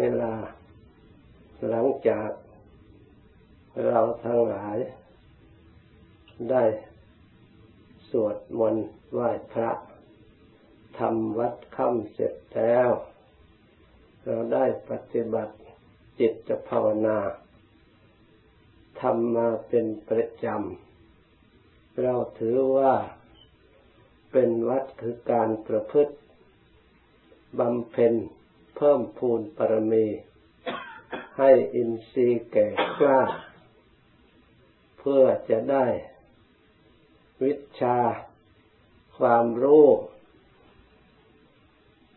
เวลา หลังจากเราทั้งหลาย ได้สวดมนต์ไหว้พระทำวัดค่ำเสร็จแล้ว เราได้ปฏิบัติจิตภาวนาทำมาเป็นประจำ เราถือว่าเป็นวัดคือการประพฤติบำเพ็ญ เพิ่มพูนปรมี ให้อินทรีย์แก่กล้า เพื่อจะได้ วิชา ความรู้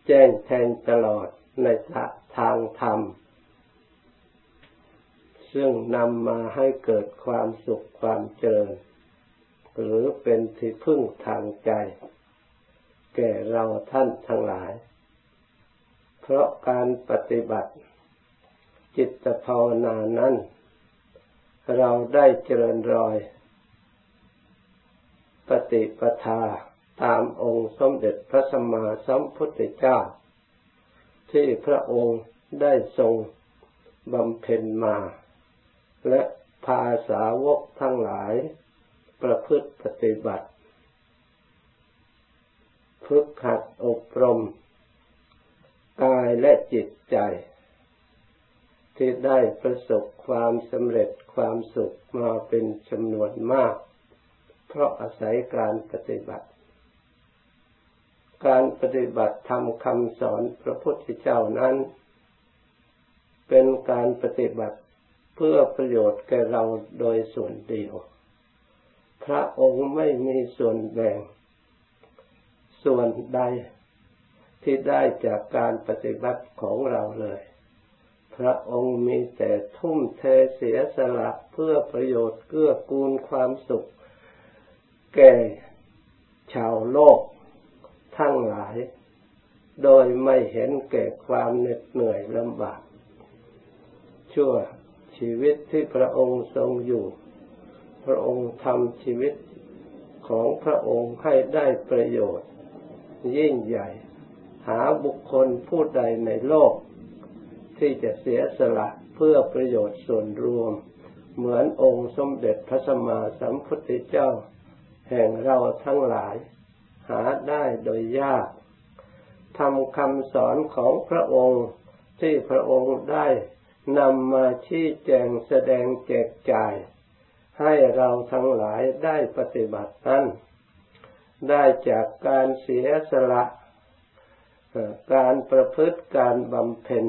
แจ้งแทงตลอดในทางธรรม ซึ่งนำมาให้เกิดความสุขความเจริญ หรือเป็นที่พึ่งทางใจ แก่เราท่านทั้งหลาย เพราะการปฏิบัติ จิตภาวนานั้น เราได้เจริญรอย ปฏิปทาตามองค์สมเด็จพระสัมมาสัมพุทธเจ้า ที่พระองค์ได้ทรงบำเพ็ญมา และพาสาวกทั้งหลาย ประพฤติปฏิบัติ ฝึกหัดอบรม กายและจิตใจ ที่ได้ประสบความสำเร็จความสุขมาเป็นจำนวนมาก เพราะอาศัยการปฏิบัติ การปฏิบัติทำคำสอนพระพุทธเจ้านั้น เป็นการปฏิบัติเพื่อประโยชน์แก่เราโดยส่วนเดียว พระองค์ไม่มีส่วนแบ่ง ส่วนใด ที่ได้จากการปฏิบัติของเราเลย พระองค์มีแต่ทุ่มเทเสียสละเพื่อประโยชน์เกื้อกูลความสุข แก่ชาวโลกทั้งหลาย โดยไม่เห็นแก่ความเหน็ดเหนื่อยลำบาก ชั่วชีวิตที่พระองค์ทรงอยู่ พระองค์ทำชีวิตของพระองค์ให้ได้ประโยชน์ ยิ่งใหญ่ หาบุคคลผู้ใดในโลก ที่จะเสียสละเพื่อประโยชน์ส่วนรวม เหมือนองค์สมเด็จพระสัมมาสัมพุทธเจ้า แห่งเราทั้งหลาย หาได้โดยยากทำคำสอนของพระองค์ที่พระองค์ได้นำมาชี้แจงแสดงแจกจ่าย ให้เราทั้งหลายได้ปฏิบัตินั้นได้จากการเสียสละ การประพฤติการบำเพ็ญ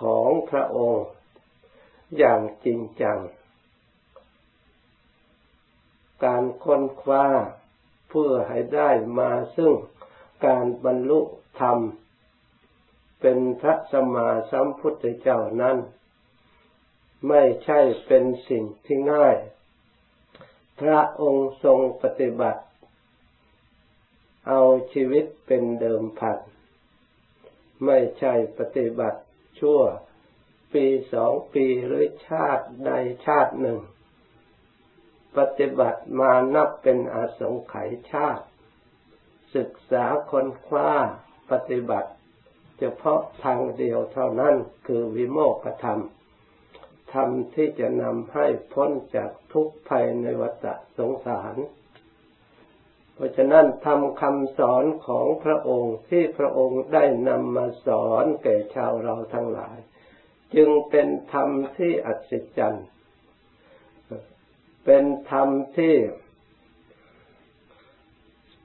ของพระองค์อย่างจริงจัง การค้นคว้าเพื่อให้ได้มาซึ่งการบรรลุธรรม เป็นพระสมมาสัมพุทธเจ้านั้น ไม่ใช่เป็นสิ่งที่ง่าย พระองค์ทรงปฏิบัติ เอาชีวิตเป็นเดิมพัน ไม่ใช่ปฏิบัติชั่วปีสองปีหรือชาติใดชาติหนึ่ง ปฏิบัติมานับเป็นอาสงไขยชาติ ศึกษาคนคว้าปฏิบัติ เฉพาะทางเดียวเท่านั้นคือวิโมกขธรรมธรรมที่จะนำให้พ้นจากทุกภัยในวัฏสงสาร ราะฉะนั้นทำคำสอนของพระองค์ที่พระองค์ได้นำมาสอนแก่ชาวเราทั้งหลาย จึงเป็นธรรมที่อัศจรรย์ เป็นธรรมที่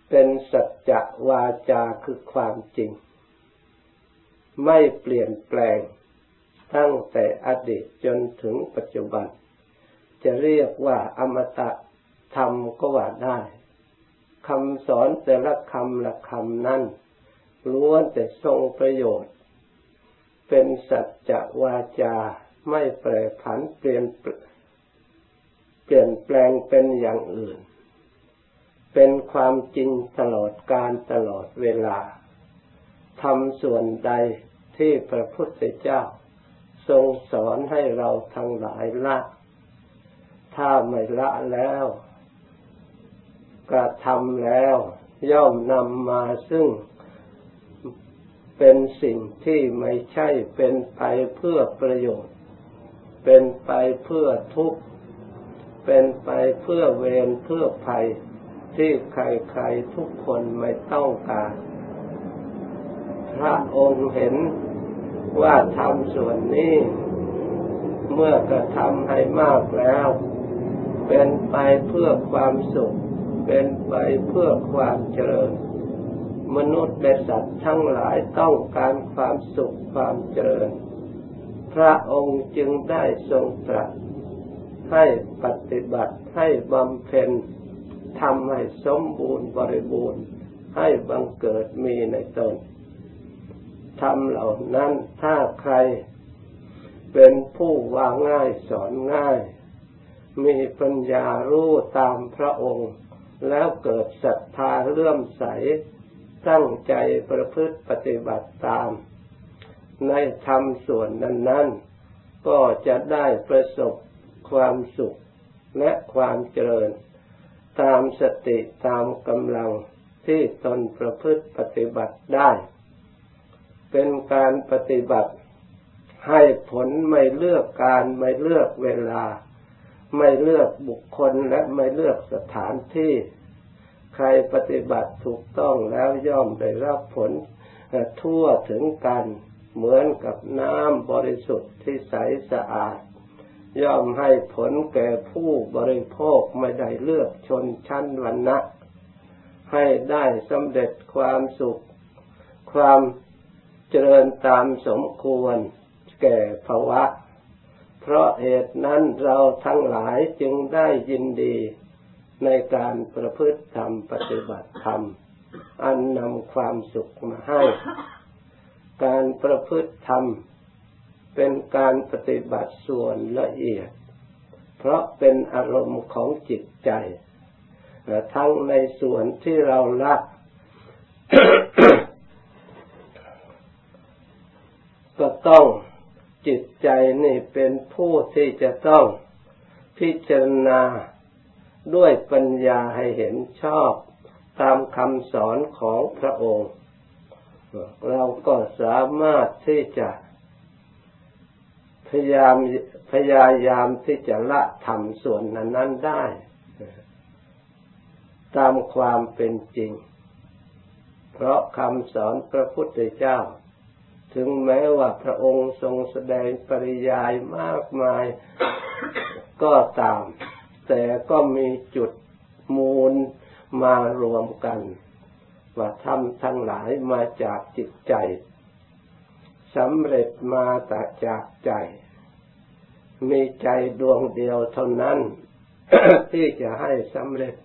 เป็นสัจจะวาจาคือความจริง ไม่เปลี่ยนแปลง ตั้งแต่อดีตจนถึงปัจจุบัน จะเรียกว่าอมตะธรรมก็ว่าได้ คำสอนแต่ละคำละคำนั้นล้วนแต่ทรงประโยชน์ เป็นสัจจะวาจาไม่แปรผันเปลี่ยนเปลี่ยนแปลงเป็นอย่างอื่น เป็นความจริงตลอดการตลอดเวลาทำส่วนใดที่พระพุทธเจ้า ทรงสอนให้เราทั้งหลายละ ถ้าไม่ละแล้ว กระทำแล้ว ย่อมนำมาซึ่งเป็นสิ่งที่ไม่ใช่เป็นไปเพื่อประโยชน์ เป็นไปเพื่อทุกข์ เป็นไปเพื่อเวรเพื่อภัยที่ใครๆทุกคนไม่ต้องการ พระองค์เห็นว่าทำส่วนนี้ เมื่อกระทำให้มากแล้ว เป็นไปเพื่อความสุข เป็นไปเพื่อความเจริญ มนุษย์และสัตว์ทั้งหลายต้องการความสุขความเจริญ พระองค์จึงได้ทรงตรัสให้ปฏิบัติให้บำเพ็ญทำให้สมบูรณ์บริบูรณ์ให้บังเกิดมีในตนทำเหล่านั้นถ้าใครเป็นผู้ว่าง่ายสอนง่าย มีปัญญารู้ตามพระองค์ แล้วเกิดศรัทธาเลื่อมใสตั้งใจประพฤติปฏิบัติตาม ในธรรมส่วนนั้นๆ ก็จะได้ประสบความสุขและความเจริญ ตามสติตามกำลังที่ตนประพฤติปฏิบัติได้ เป็นการปฏิบัติให้ผลไม่เลือกการไม่เลือกเวลา ไม่เลือกบุคคลและไม่เลือกสถานที่ ใครปฏิบัติถูกต้องแล้วย่อมได้รับผลทั่วถึงกัน เหมือนกับน้ำบริสุทธิ์ที่ใสสะอาด ย่อมให้ผลแก่ผู้บริโภคไม่ได้เลือกชนชั้นวรรณะ ให้ได้สำเร็จความสุข ความเจริญตามสมควรแก่ภาวะ เพราะเหตุนั้นเราทั้งหลายจึงได้ยินดี ในการประพฤติธรรมปฏิบัติธรรม อันนำความสุขมาให้ การประพฤติธรรม เป็นการปฏิบัติส่วนละเอียด เพราะเป็นอารมณ์ของจิตใจ ทั้งในส่วนที่เราละก็ต้องจิตใจนี่เป็นผู้ที่จะต้องพิจารณา ด้วยปัญญาให้เห็นชอบตามคำสอนของพระองค์ เราก็สามารถที่จะพยายามพยายามที่จะละทำส่วนนั้นนั้นได้ ตามความเป็นจริง เพราะคำสอนพระพุทธเจ้า ถึงแม้ว่าพระองค์ทรงแสดงปริยายมากมายก็ตาม แต่ก็มีจุดมูลมารวมกัน ว่าทำทั้งหลายมาจากจิตใจสำเร็จมาแต่จากใจ มีใจดวงเดียวเท่านั้น ที่จะให้สำเร็จ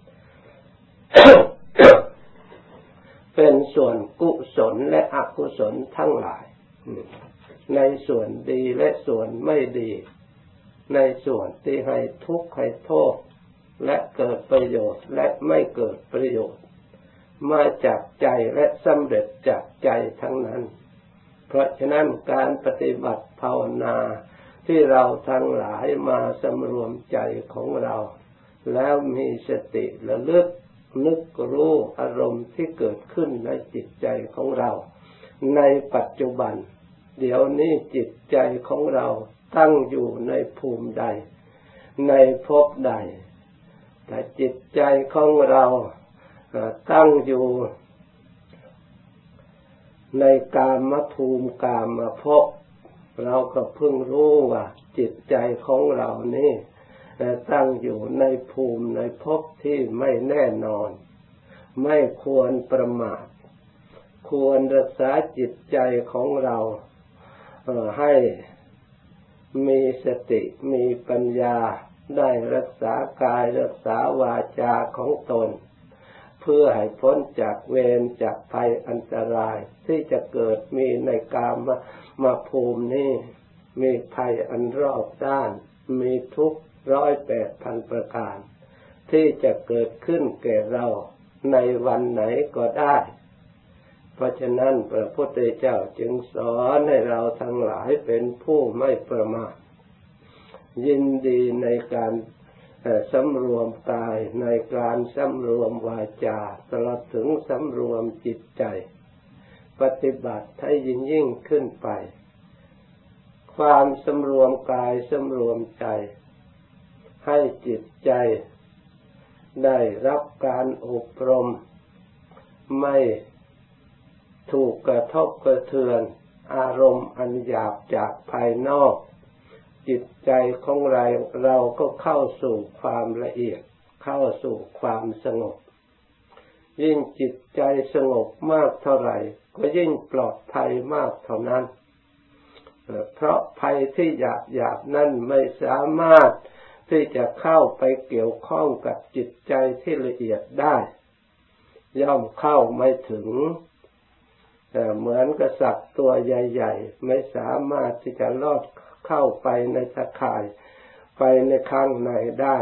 เป็นส่วนกุศลและอกุศลทั้งหลาย ในส่วนดีและส่วนไม่ดี ในส่วนที่ให้ทุกข์ให้โทษ และเกิดประโยชน์และไม่เกิดประโยชน์ มาจากใจและสำเร็จจากใจทั้งนั้น เพราะฉะนั้นการปฏิบัติภาวนาที่เราทั้งหลายมาสำรวมใจของเรา แล้วมีสติระลึกนึกรู้อารมณ์ที่เกิดขึ้นในจิตใจของเรา ในปัจจุบัน เดี๋ยวนี้จิตใจของเรา ตั้งอยู่ในภูมิใด ในภพใด แต่จิตใจของเราตั้งอยู่ในกามภูมิกามภพเราก็เพิ่งรู้ว่า จิตใจของเรานี่ตั้งอยู่ในภูมิในภพที่ไม่แน่นอน ไม่ควรประมาท ควรรักษาจิตใจของเราให้ มีสติมีปัญญาได้รักษากายรักษาวาจาของตน เพื่อให้พ้นจากเวรจากภัยอันตราย ที่จะเกิดมีในกามมามาภูมินี้มีภัยอันรอบด้าน มีทุกร้อยแปดพันประการ ที่จะเกิดขึ้นแก่เราในวันไหนก็ได้ เพราะฉะนั้นพระพุทธเจ้าจึงสอนให้เราทั้งหลายเป็นผู้ไม่ประมาทยินดีในการสำรวมกายในการสำรวมวาจาตลอดถึงสำรวมจิตใจ ปฏิบัติให้ยิ่งยิ่งขึ้นไป ความสำรวมกายสำรวมใจ ให้จิตใจ ได้รับการอบรม ไม่ ถูกกระทบกระเทือน อารมณ์อันหยาบจากภายนอก จิตใจของเราเราก็เข้าสู่ความละเอียด เข้าสู่ความสงบ ยิ่งจิตใจสงบมากเท่าไหร่ ก็ยิ่งปลอดภัยมากเท่านั้น เพราะภัยที่หยาบหยาบนั้นไม่สามารถที่จะเข้าไปเกี่ยวข้องกับจิตใจที่ละเอียดได้ ย่อมเข้าไม่ถึง เหมือนกระสับตัวใหญ่ ๆ ไม่สามารถที่จะลอดเข้าไปในตะข่ายไปในข้างในได้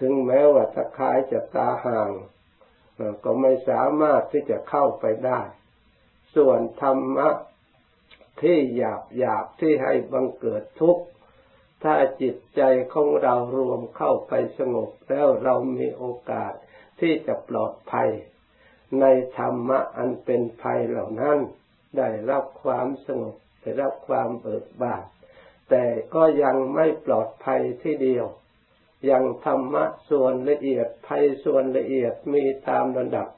ถึงแม้ว่าตะข่ายจะตาห่างก็ไม่สามารถที่จะเข้าไปได้ ส่วนธรรมะที่หยาบหยาบที่ให้บังเกิดทุกข์ ถ้าจิตใจของเรารวมเข้าไปสงบแล้วเรามีโอกาสที่จะปลอดภัย ในธรรมะอันเป็นภัยเหล่านั้น ได้รับความสงบได้รับความเบิกบานแต่ก็ยังไม่ปลอดภัยที่เดียว ยังธรรมะส่วนละเอียดภัยส่วนละเอียดมีตามระดับ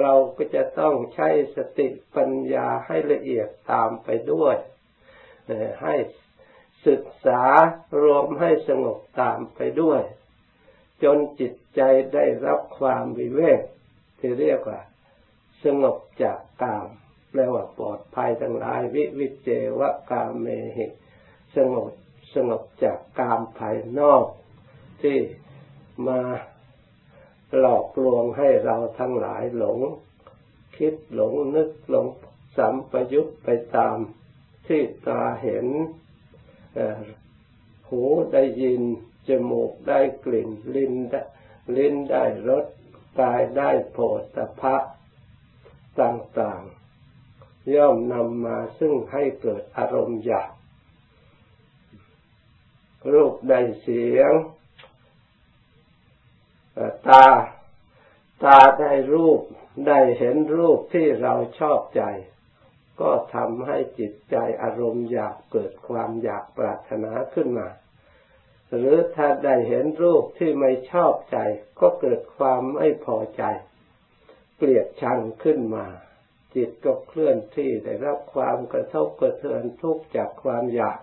เราก็จะต้องใช้สติปัญญาให้ละเอียดตามไปด้วยให้ศึกษารวมให้สงบตามไปด้วย จนจิตใจได้รับความวิเวก ที่เรียกว่า สงบจากกามแปลว่าปลอดภัยทั้งหลาย วิวิเจวะกามเมหิสงบสงบจากกามภายนอก ที่มาหลอกลวงให้เราทั้งหลายหลง คิดหลงนึกหลงสัมปยุตไปตามที่ตาเห็นหูได้ยิน จมูกได้กลิ่น ลิ้นได้ลิ้นได้รส กายได้โผฏฐะต่างๆ ย่อมนำมาซึ่งให้เกิดอารมณ์อยากรูปได้เสียง ตา ตาได้รูปได้เห็นรูปที่เราชอบใจ ก็ทำให้จิตใจอารมณ์อยากเกิดความอยากปรารถนาขึ้นมา หรือถ้าได้เห็นรูปที่ไม่ชอบใจ ก็เกิดความไม่พอใจ เกลียดชังขึ้นมา จิตก็เคลื่อนที่ได้รับความกระทบกระเทือนทุกข์จากความอยาก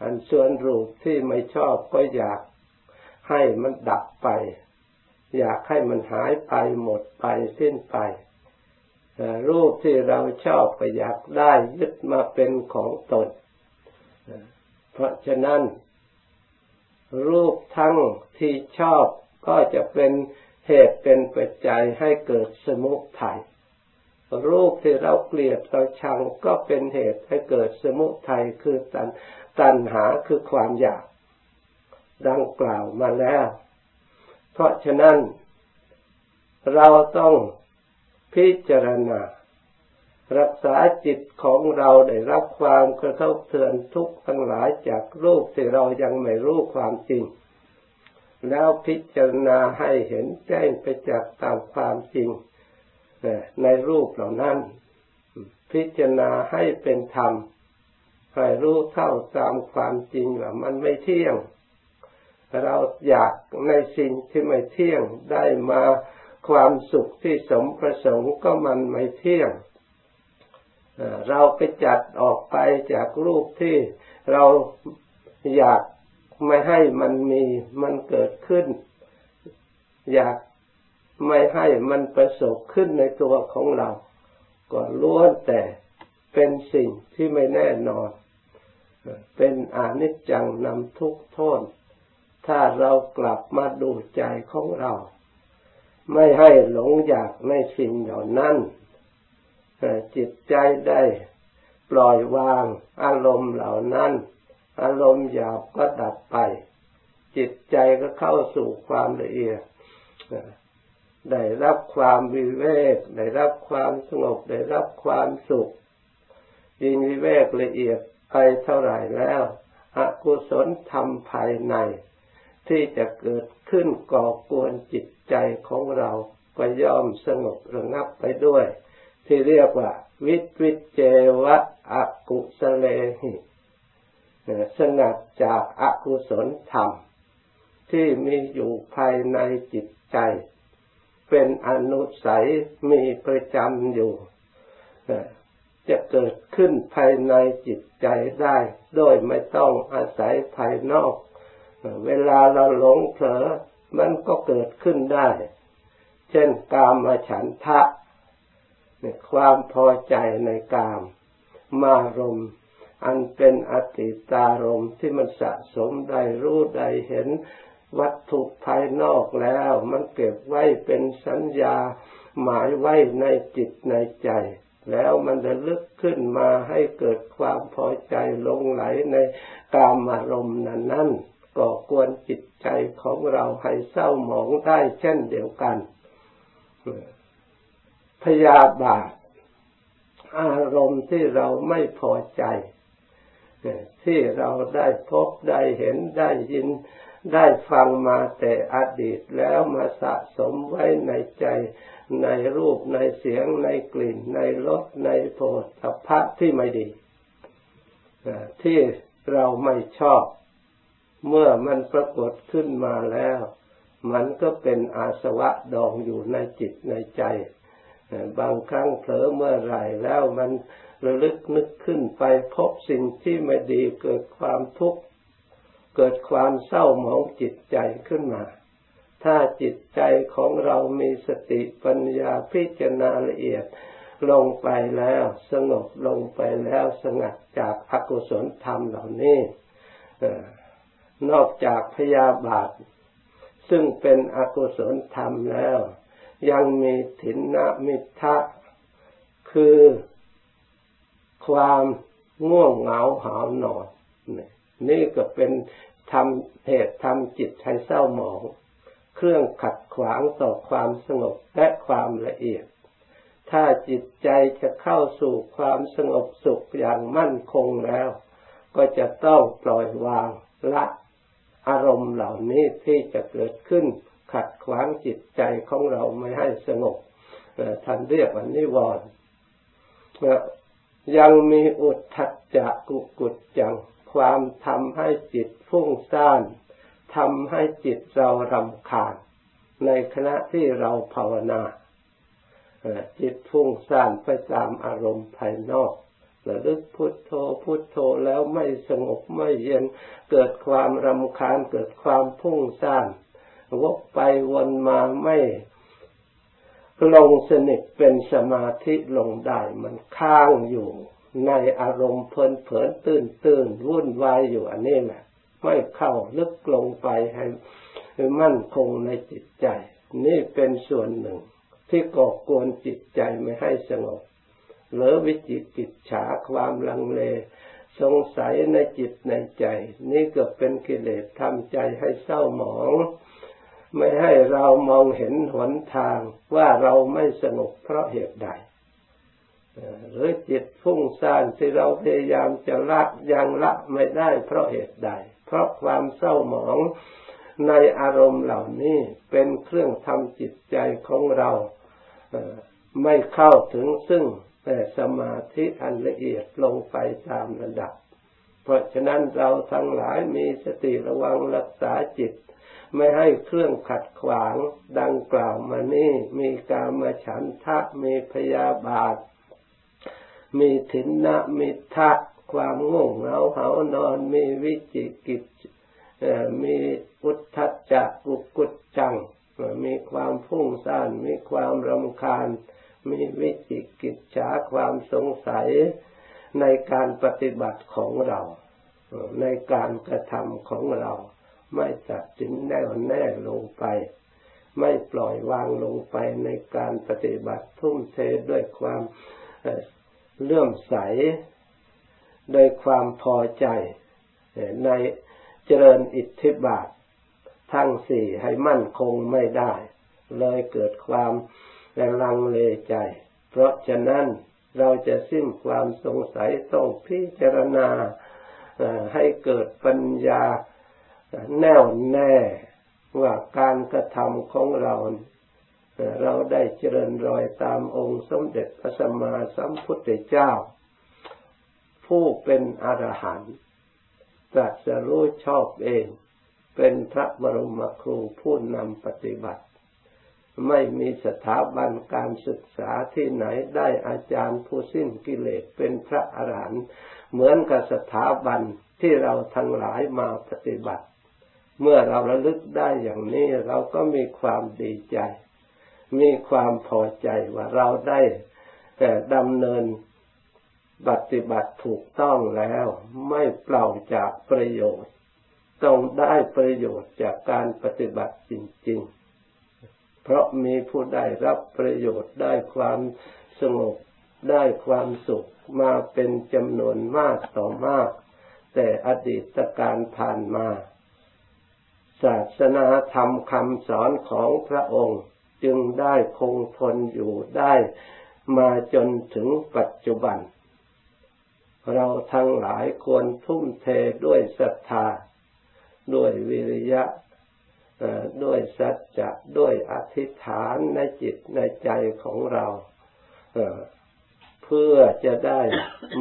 อันส่วนรูปที่ไม่ชอบก็อยากให้มันดับไป อยากให้มันหายไปหมดไปสิ้นไปรูปที่เราชอบก็อยากได้ยึดมาเป็นของตน เพราะฉะนั้น รูปทั้งที่ชอบก็จะเป็นเหตุเป็นปัจจัยให้เกิดสมุทัยรูปที่เราเกลียดเราชังก็เป็นเหตุให้เกิดสมุทัยคือตันตัณหาคือความอยาก ดังกล่าวมาแล้ว เพราะฉะนั้น เราต้องพิจารณา รักษาจิตของเราได้รับความกระทบเทือนทุกข์ทั้งหลายจากรูปที่เรายังไม่รู้ความจริง แล้วพิจารณาให้เห็นแจ้งไปจากตามความจริงในรูปเหล่านั้น พิจารณาให้เป็นธรรมให้รู้เท่าตามความจริงว่ามันไม่เที่ยง เราอยากในสิ่งที่ไม่เที่ยงได้มาความสุขที่สมประสงค์ก็มันไม่เที่ยง เราไปจัดออกไปจากรูปที่เราอยากไม่ให้มันมีมันเกิดขึ้น อยากไม่ให้มันประสบขึ้นในตัวของเรา ก็ล้วนแต่เป็นสิ่งที่ไม่แน่นอน เป็นอนิจจังนำทุกโทษถ้าเรากลับมาดูใจของเรา ไม่ให้หลงอยากในสิ่งเหล่านั้น จิตใจได้ปล่อยวางอารมณ์เหล่านั้น อารมณ์หยาบก็ดับไป จิตใจก็เข้าสู่ความละเอียดได้รับความวิเวกได้รับความสงบได้รับความสุขยิ่งวิเวกละเอียดไปเท่าไหร่แล้วอกุศลธรรมภายใน ที่จะเกิดขึ้นก่อกวนจิตใจของเราก็ย่อมสงบระงับไปด้วย ที่เรียกว่า วิตวิเจวะอกุสเลหิสงัดจากอากุศลธรรม ที่มีอยู่ภายในจิตใจ เป็นอนุสัยมีประจำอยู่ จะเกิดขึ้นภายในจิตใจได้ โดยไม่ต้องอาศัยภายนอก เวลาเราหลงเผลอมันก็เกิดขึ้นได้ เช่นกามฉันทะ ความพอใจในกามมารมอันเป็นอติตารมที่มันสะสมได้รู้ได้เห็นวัตถุภายนอกแล้ว มันเก็บไว้เป็นสัญญาหมายไว้ในจิตในใจ แล้วมันจะลึกขึ้นมาให้เกิดความพอใจลงไหลในกามารมณ์นั้นนั้นก่อกวนจิตใจของเราให้เศร้าหมองได้เช่นเดียวกัน พยาบาท อารมณ์ที่เราไม่พอใจ ที่เราได้พบได้เห็นได้ยินได้ฟังมาแต่อดีตแล้วมาสะสมไว้ในใจ ในรูปในเสียงในกลิ่น ในรสในโผฏฐะที่ไม่ดีที่เราไม่ชอบ เมื่อมันปรากฏขึ้นมาแล้ว มันก็เป็นอาสวะดองอยู่ในจิตในใจ บางครั้งเผลอเมื่อไหร่แล้วมันระลึกนึกขึ้นไปพบสิ่งที่ไม่ดีเกิดความทุกข์เกิดความเศร้าหมองจิตใจขึ้นมา ถ้าจิตใจของเรามีสติปัญญาพิจารณาละเอียดลงไปแล้วสงบลงไปแล้วสงัดจากอกุศลธรรมเหล่านี้นอกจากพยาบาท ซึ่งเป็นอกุศลธรรมแล้ว ยังมีถินนะมิทะคือความง่วงเหงาหานอน นี่ก็เป็นทำเหตุทำจิตให้เศร้าหมอง เครื่องขัดขวางต่อความสงบและความละเอียด ถ้าจิตใจจะเข้าสู่ความสงบสุขอย่างมั่นคงแล้ว ก็จะต้องปล่อยวางละอารมณ์เหล่านี้ที่จะเกิดขึ้น ขัดขวางจิตใจของเราไม่ให้สงบท่านเรียกว่านิวรณ์ยังมีอุทธัจจะกุกุจจัง ความทำให้จิตฟุ้งซ่านทำให้จิตเรารำคาญ ในขณะที่เราภาวนาจิตฟุ้งซ่านไปตามอารมณ์ภายนอกระลึกพุทโธพุทโธแล้วไม่สงบไม่เย็น เกิดความรำคาญเกิดความพุ่งซ่าน วกไปวนมาไม่ลงสนิทเป็นสมาธิลงได้มันค้างอยู่ในอารมณ์เพลินเพลินตื่นตื่นวุ่นวายอยู่อันนี้แหละ ไม่เข้าลึกลงไปให้มั่นคงในจิตใจ นี่เป็นส่วนหนึ่ง ที่ก่อกวนจิตใจไม่ให้สงบหรือวิจิกิจฉาความลังเล สงสัยในจิตในใจ นี่ก็เป็นกิเลสทำใจให้เศร้าหมอง ไม่ให้เรามองเห็นหนทางว่าเราไม่สงบเพราะเหตุใดหรือจิตฟุ้งซ่านที่เราพยายามจะละยังละไม่ได้เพราะเหตุใด เพราะความเศร้าหมองในอารมณ์เหล่านี้เป็นเครื่องทำจิตใจของเราไม่เข้าถึงซึ่งแต่สมาธิอันละเอียดลงไปตามระดับ เพราะฉะนั้นเราทั้งหลายมีสติระวังรักษาจิต ไม่ให้เครื่องขัดขวางดังกล่าวมานี่มีกามฉันทะมีพยาบาท มีถินนะมิทะความง่วงเหงาเหานอนมีวิจิกิจมีอุทธัจจะกุกุจจัง มีความพุ่งซ่านมีความรำคาญ มีวิจิกิจฉาความสงสัยในการปฏิบัติของเรา ในการกระทำของเรา ไม่ตัดสินแน่วแน่ลงไป ไม่ปล่อยวางลงไปในการปฏิบัติทุ่มเทด้วยความเลื่อมใส โดยความพอใจ ในเจริญอิทธิบาท ทั้งสี่ให้มั่นคงไม่ได้ เลยเกิดความลังเลใจ เพราะฉะนั้นเราจะสิ้นความสงสัยต้องพิจารณาให้เกิดปัญญา แน่วแน่ว่าการกระทำของเรา เราได้เจริญรอยตามองค์สมเด็จพระสัมมาสัมพุทธเจ้า ผู้เป็นอรหันต์ตรัสรู้ชอบเอง เป็นพระบรมครูผู้นำปฏิบัติ ไม่มีสถาบันการศึกษาที่ไหนได้อาจารย์ผู้สิ้นกิเลสเป็นพระอรหันต์เหมือนกับสถาบันที่เราทั้งหลายมาปฏิบัติ เมื่อเราระลึกได้อย่างนี้เราก็มีความดีใจ มีความพอใจว่าเราได้ดำเนินปฏิบัติถูกต้องแล้ว ไม่เปล่าจากประโยชน์ ต้องได้ประโยชน์จากการปฏิบัติจริง ๆ เพราะมีผู้ได้รับประโยชน์ได้ความสงบได้ความสุขมาเป็นจำนวนมากต่อมาก แต่อดีตการผ่านมา ศาสนาธรรมคำสอนของพระองค์ จึงได้คงทนอยู่ได้มาจนถึงปัจจุบัน เราทั้งหลายควรทุ่มเทด้วยศรัทธา ด้วยวิริยะด้วยสัจจะด้วยอธิษฐานในจิตในใจของเราเพื่อจะได้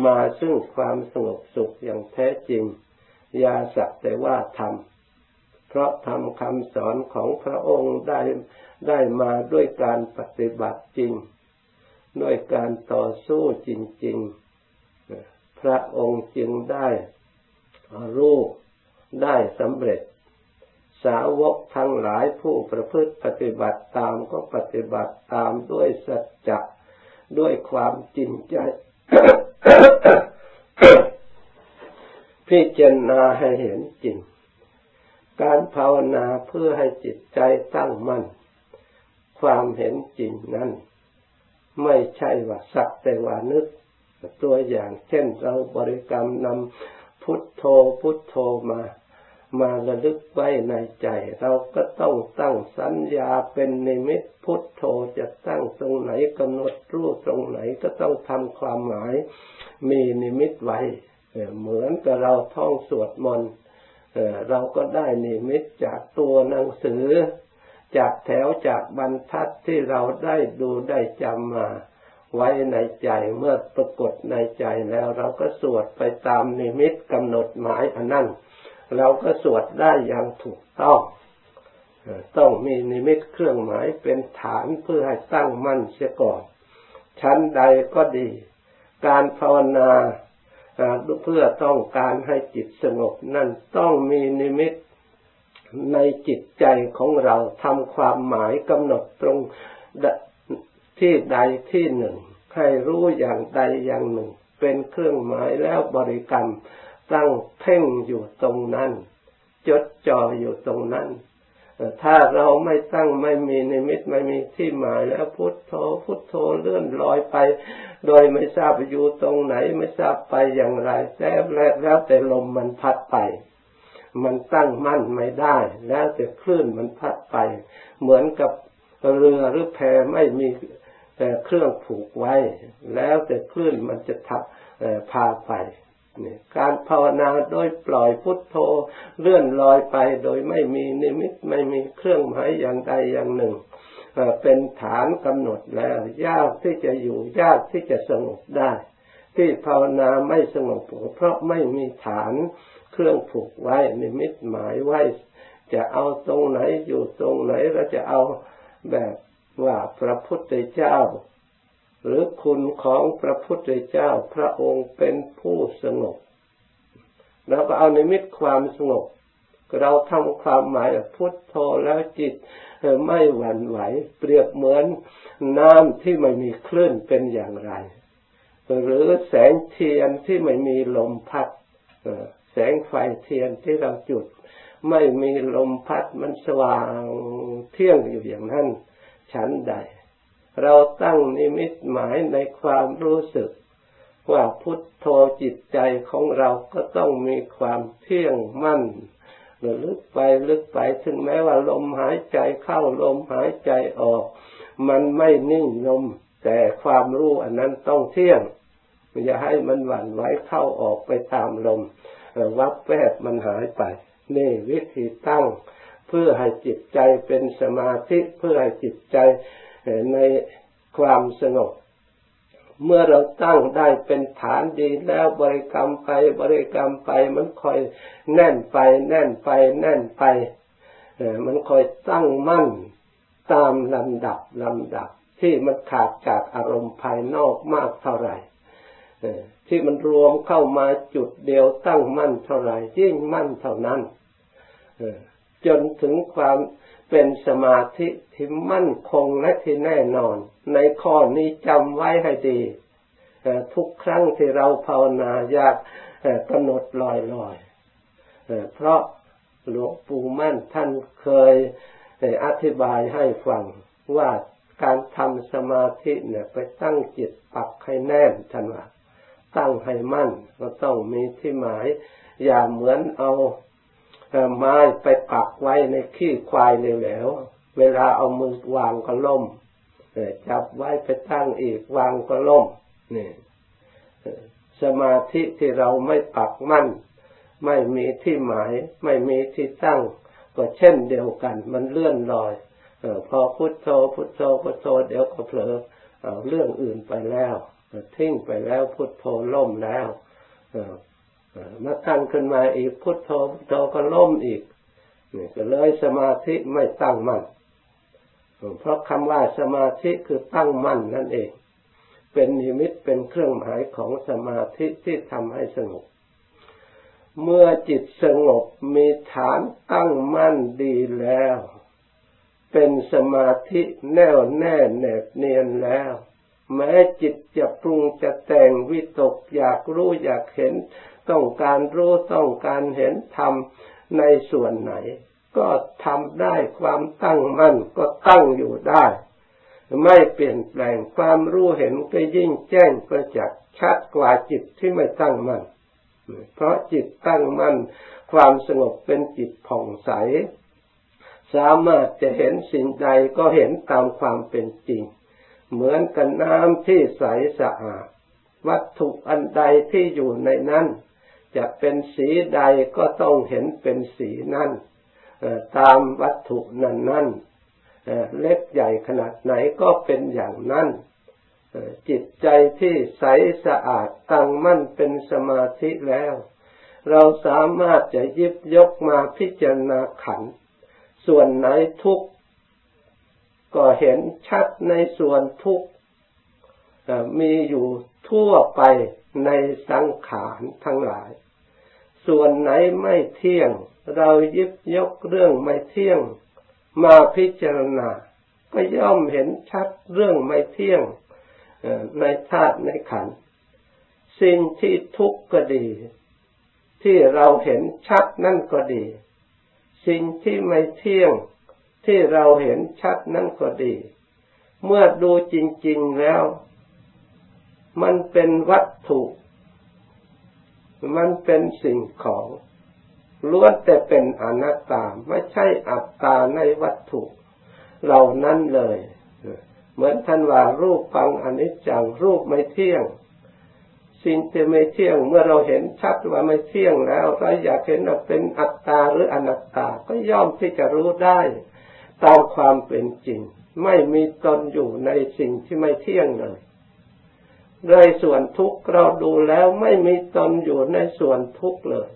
มาซึ่งความสงบสุขอย่างแท้จริง ยาสักแต่ว่าทำ เพราะทำคำสอนของพระองค์ได้ได้มาด้วยการปฏิบัติจริง ด้วยการต่อสู้จริง ๆ พระองค์จึงได้รู้ได้สำเร็จ สาวกทั้งหลายผู้ประพฤติปฏิบัติตามก็ปฏิบัติตามด้วยสัจจะด้วยความจริงใจพิจารณาให้เห็นจริง การภาวนาเพื่อให้จิตใจตั้งมั่น ความเห็นจริงนั้น ไม่ใช่ว่าสักแต่ว่านึก ตัวอย่างเช่นเราบริกรรมนำพุทโธพุทโธมา มาระลึกไว้ในใจ เราก็ต้องตั้งสัญญาเป็นนิมิตพุทโธจะตั้งตรงไหนกำหนดรู้ตรงไหนก็ต้องทำความหมาย มีนิมิตไว้เหมือนกับเราท่องสวดมนต์ เราก็ได้นิมิตจากตัวหนังสือ จากแถวจากบรรทัดที่เราได้ดูได้จำมา ไว้ในใจเมื่อปรากฏในใจแล้วเราก็สวดไปตามนิมิตกำหนดหมายอันนั้น เราก็สวดได้อย่างถูกต้องต้องมีนิมิตเครื่องหมายเป็นฐานเพื่อให้ตั้งมั่นเสียก่อน ชั้นใดก็ดี การภาวนา เพื่อต้องการให้จิตสงบนั่นต้องมีนิมิตในจิตใจของเราทำความหมายกำหนดตรงที่ใดที่หนึ่ง ให้รู้อย่างใดอย่างหนึ่ง เป็นเครื่องหมายแล้วบริกรรมตั้งเพ่งอยู่ตรงนั้น จดจ่ออยู่ตรงนั้น ถ้าเราไม่ตั้งไม่มีนิมิตไม่มีที่หมายแล้วพุทโธพุทโธเลื่อนลอยไป โดยไม่ทราบอยู่ตรงไหนไม่ทราบไปอย่างไรแล้แล้วแต่ลมมันพัดไป มันตั้งมั่นไม่ได้ แล้วแต่คลื่นมันพัดไป เหมือนกับเรือหรือแพไม่มีแต่เครื่องผูกไว้ แล้วแต่คลื่นมันจะทับพาไป การภาวนาโดยปล่อยพุทโธเลื่อนลอยไปโดยไม่มีนิมิตไม่มีเครื่องหมายอย่างใดอย่างหนึ่งเป็นฐานกำหนดแล้ว ยากที่จะอยู่ยากที่จะสงบได้ ที่ภาวนาไม่สงบเพราะไม่มีฐานเครื่องผูกไว้นิมิตหมายไว้ จะเอาตรงไหนอยู่ตรงไหนเราจะเอาแบบว่าพระพุทธเจ้า หรือคุณของพระพุทธเจ้าพระองค์เป็นผู้สงบเราก็เอาในมิตความสงบ เราทำความหมายพุทโธแล้วจิตไม่หวั่นไหว เปรียบเหมือนน้ำที่ไม่มีคลื่นเป็นอย่างไร หรือแสงเทียนที่ไม่มีลมพัดแสงไฟเทียนที่เราจุด ไม่มีลมพัดมันสว่างเที่ยงอยู่อย่างนั้นฉันใด เราตั้งนิมิตหมายในความรู้สึก ว่าพุทโธจิตใจของเราก็ต้องมีความเที่ยงมั่นลึกไปลึกไปถึงแม้ว่าลมหายใจเข้าลมหายใจออก มันไม่นิ่งลม แต่ความรู้อันนั้นต้องเที่ยงอย่าให้มันหวั่นไหวเข้าออกไปตามลมวับแวบมันหายไป นี่วิธีตั้ง เพื่อให้จิตใจเป็นสมาธิเพื่อให้จิตใจ ในความสงบ เมื่อเราตั้งได้เป็นฐานดีแล้วบริกรรมไปบริกรรมไปมันคอยแน่นไป แน่นไป แน่นไปมันคอยตั้งมั่นตามลำดับลำดับ ที่มันขาดจากอารมณ์ภายนอกมากเท่าไหร่ที่มันรวมเข้ามาจุดเดียวตั้งมั่นเท่าไหร่ยิ่งมั่นเท่านั้นจนถึงความ เป็นสมาธิที่มั่นคงและที่แน่นอน ในข้อนี้จำไว้ให้ดี ทุกครั้งที่เราภาวนาอยากกำหนดลอยลอยเพราะหลวงปู่มั่นท่านเคยอธิบายให้ฟังว่าการทำสมาธิเนี่ยไปตั้งจิตปักให้แน่นท่านว่าตั้งให้มั่นก็ต้องมีที่หมาย อย่าเหมือนเอา ไม้ไปปักไว้ในขี้ควายเหลวๆเวลาเอามือวางก็ล่มจับไว้ไปตั้งอีกวางก็ล่มนี่สมาธิที่เราไม่ปักมั่น ไม่มีที่หมาย ไม่มีที่ตั้ง ก็เช่นเดียวกัน มันเลื่อนลอยออพอพุทโธพุทโธพุทโธเดี๋ยวก็เผลอเรื่องอื่นไปแล้วทิ้งไปแล้วพุทโธล่มแล้ว มาตั้งขึ้นมาอีกพุทโธพุทโธก็ล่มอีกนี่ก็เลยสมาธิไม่ตั้งมั่นเพราะคำว่าสมาธิคือตั้งมั่นนั่นเอง เป็นนิมิตเป็นเครื่องหมายของสมาธิที่ทำให้สงบ เมื่อจิตสงบมีฐานตั้งมั่นดีแล้ว เป็นสมาธิแน่วแน่แนบเนียนแล้ว แม้จิตจะปรุงจะแต่งวิตกอยากรู้อยากเห็น ต้องการรู้ต้องการเห็นธรรมในส่วนไหน ก็ทำได้ความตั้งมั่นก็ตั้งอยู่ได้ ไม่เปลี่ยนแปลงความรู้เห็นก็ยิ่งแจ้งประจักษ์ชัดกว่าจิตที่ไม่ตั้งมั่นเพราะจิตตั้งมั่นความสงบเป็นจิตผ่องใส สามารถจะเห็นสิ่งใดก็เห็นตามความเป็นจริง เหมือนกับน้ำที่ใสสะอาด วัตถุอันใดที่อยู่ในนั้น จะเป็นสีใดก็ต้องเห็นเป็นสีนั้นตามวัตถุนั้นนั้นเล็กใหญ่ขนาดไหนก็เป็นอย่างนั้นจิตใจที่ใสสะอาดตั้งมั่นเป็นสมาธิแล้ว เราสามารถจะยิบยกมาพิจารณาขัน ส่วนไหนทุกข์ก็เห็นชัดในส่วนทุกข์มีอยู่ทั่วไปในสังขารทั้งหลาย ส่วนไหนไม่เที่ยง เรายิบยกเรื่องไม่เที่ยง มาพิจารณา ก็ย่อมเห็นชัดเรื่องไม่เที่ยงในธาตุในขัน สิ่งที่ทุกข์ก็ดี ที่เราเห็นชัดนั่นก็ดี สิ่งที่ไม่เที่ยงที่เราเห็นชัดนั่นก็ดี เมื่อดูจริง ๆแล้ว มันเป็นวัตถุ มันเป็นสิ่งของล้วนแต่เป็นอนัตตาไม่ใช่อัตตาในวัตถุเหล่านั้นเลย เหมือนท่านว่ารูปฟังอนิจจังรูปไม่เที่ยง สิ่งที่ไม่เที่ยง เมื่อเราเห็นชัดว่าไม่เที่ยงแล้วเราอยากเห็นว่าเป็นอัตตาหรืออนัตตาก็ย่อมที่จะรู้ได้ตามความเป็นจริง ไม่มีตนอยู่ในสิ่งที่ไม่เที่ยงเลย ในส่วนทุกข์เราดูแล้วไม่มีตนอยู่ในส่วนทุกข์เลย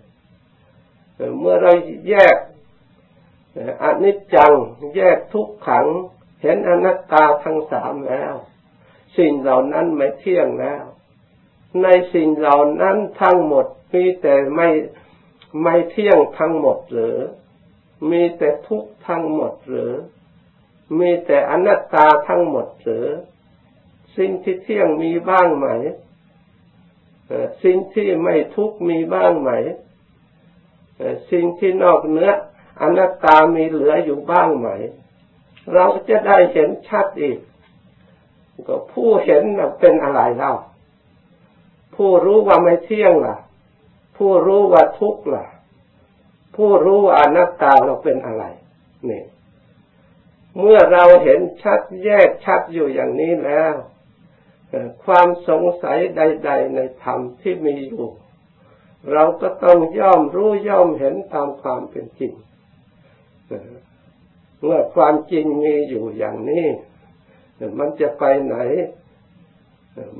เมื่อเราแยกอนิจจังแยกทุกขัง เห็นอนัตตาทั้งสามแล้ว สิ่งเหล่านั้นไม่เที่ยงแล้ว ในสิ่งเหล่านั้นทั้งหมดมีแต่ไม่ไม่เที่ยงทั้งหมดหรือ มีแต่ทุกข์ทั้งหมดหรือ มีแต่อนัตตาทั้งหมดหรือ สิ่งที่เที่ยงมีบ้างไหมสิ่งที่ไม่ทุกมีบ้างไหมสิ่งที่นอกเนื้ออนัตตามีเหลืออยู่บ้างไหม เราจะได้เห็นชัดอีก ก็ผู้เห็นเป็นอะไรเล่าผู้รู้ว่าไม่เที่ยงล่ะ ผู้รู้ว่าทุกข์ล่ะ ผู้รู้ว่าอนัตตาเราเป็นอะไรนี่เมื่อเราเห็นชัดแยกชัดอยู่อย่างนี้แล้ว ความสงสัยใด ๆ ในธรรมที่มีอยู่ เราก็ต้องย่อมรู้ย่อมเห็นตามความเป็นจริง เมื่อความจริงมีอยู่อย่างนี้ มันจะไปไหน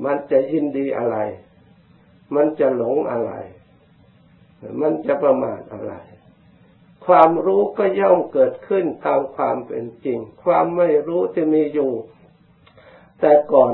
มันจะยินดีอะไร มันจะหลงอะไร มันจะประมาทอะไร ความรู้ก็ย่อมเกิดขึ้นตามความเป็นจริง ความไม่รู้ที่มีอยู่ แต่ก่อน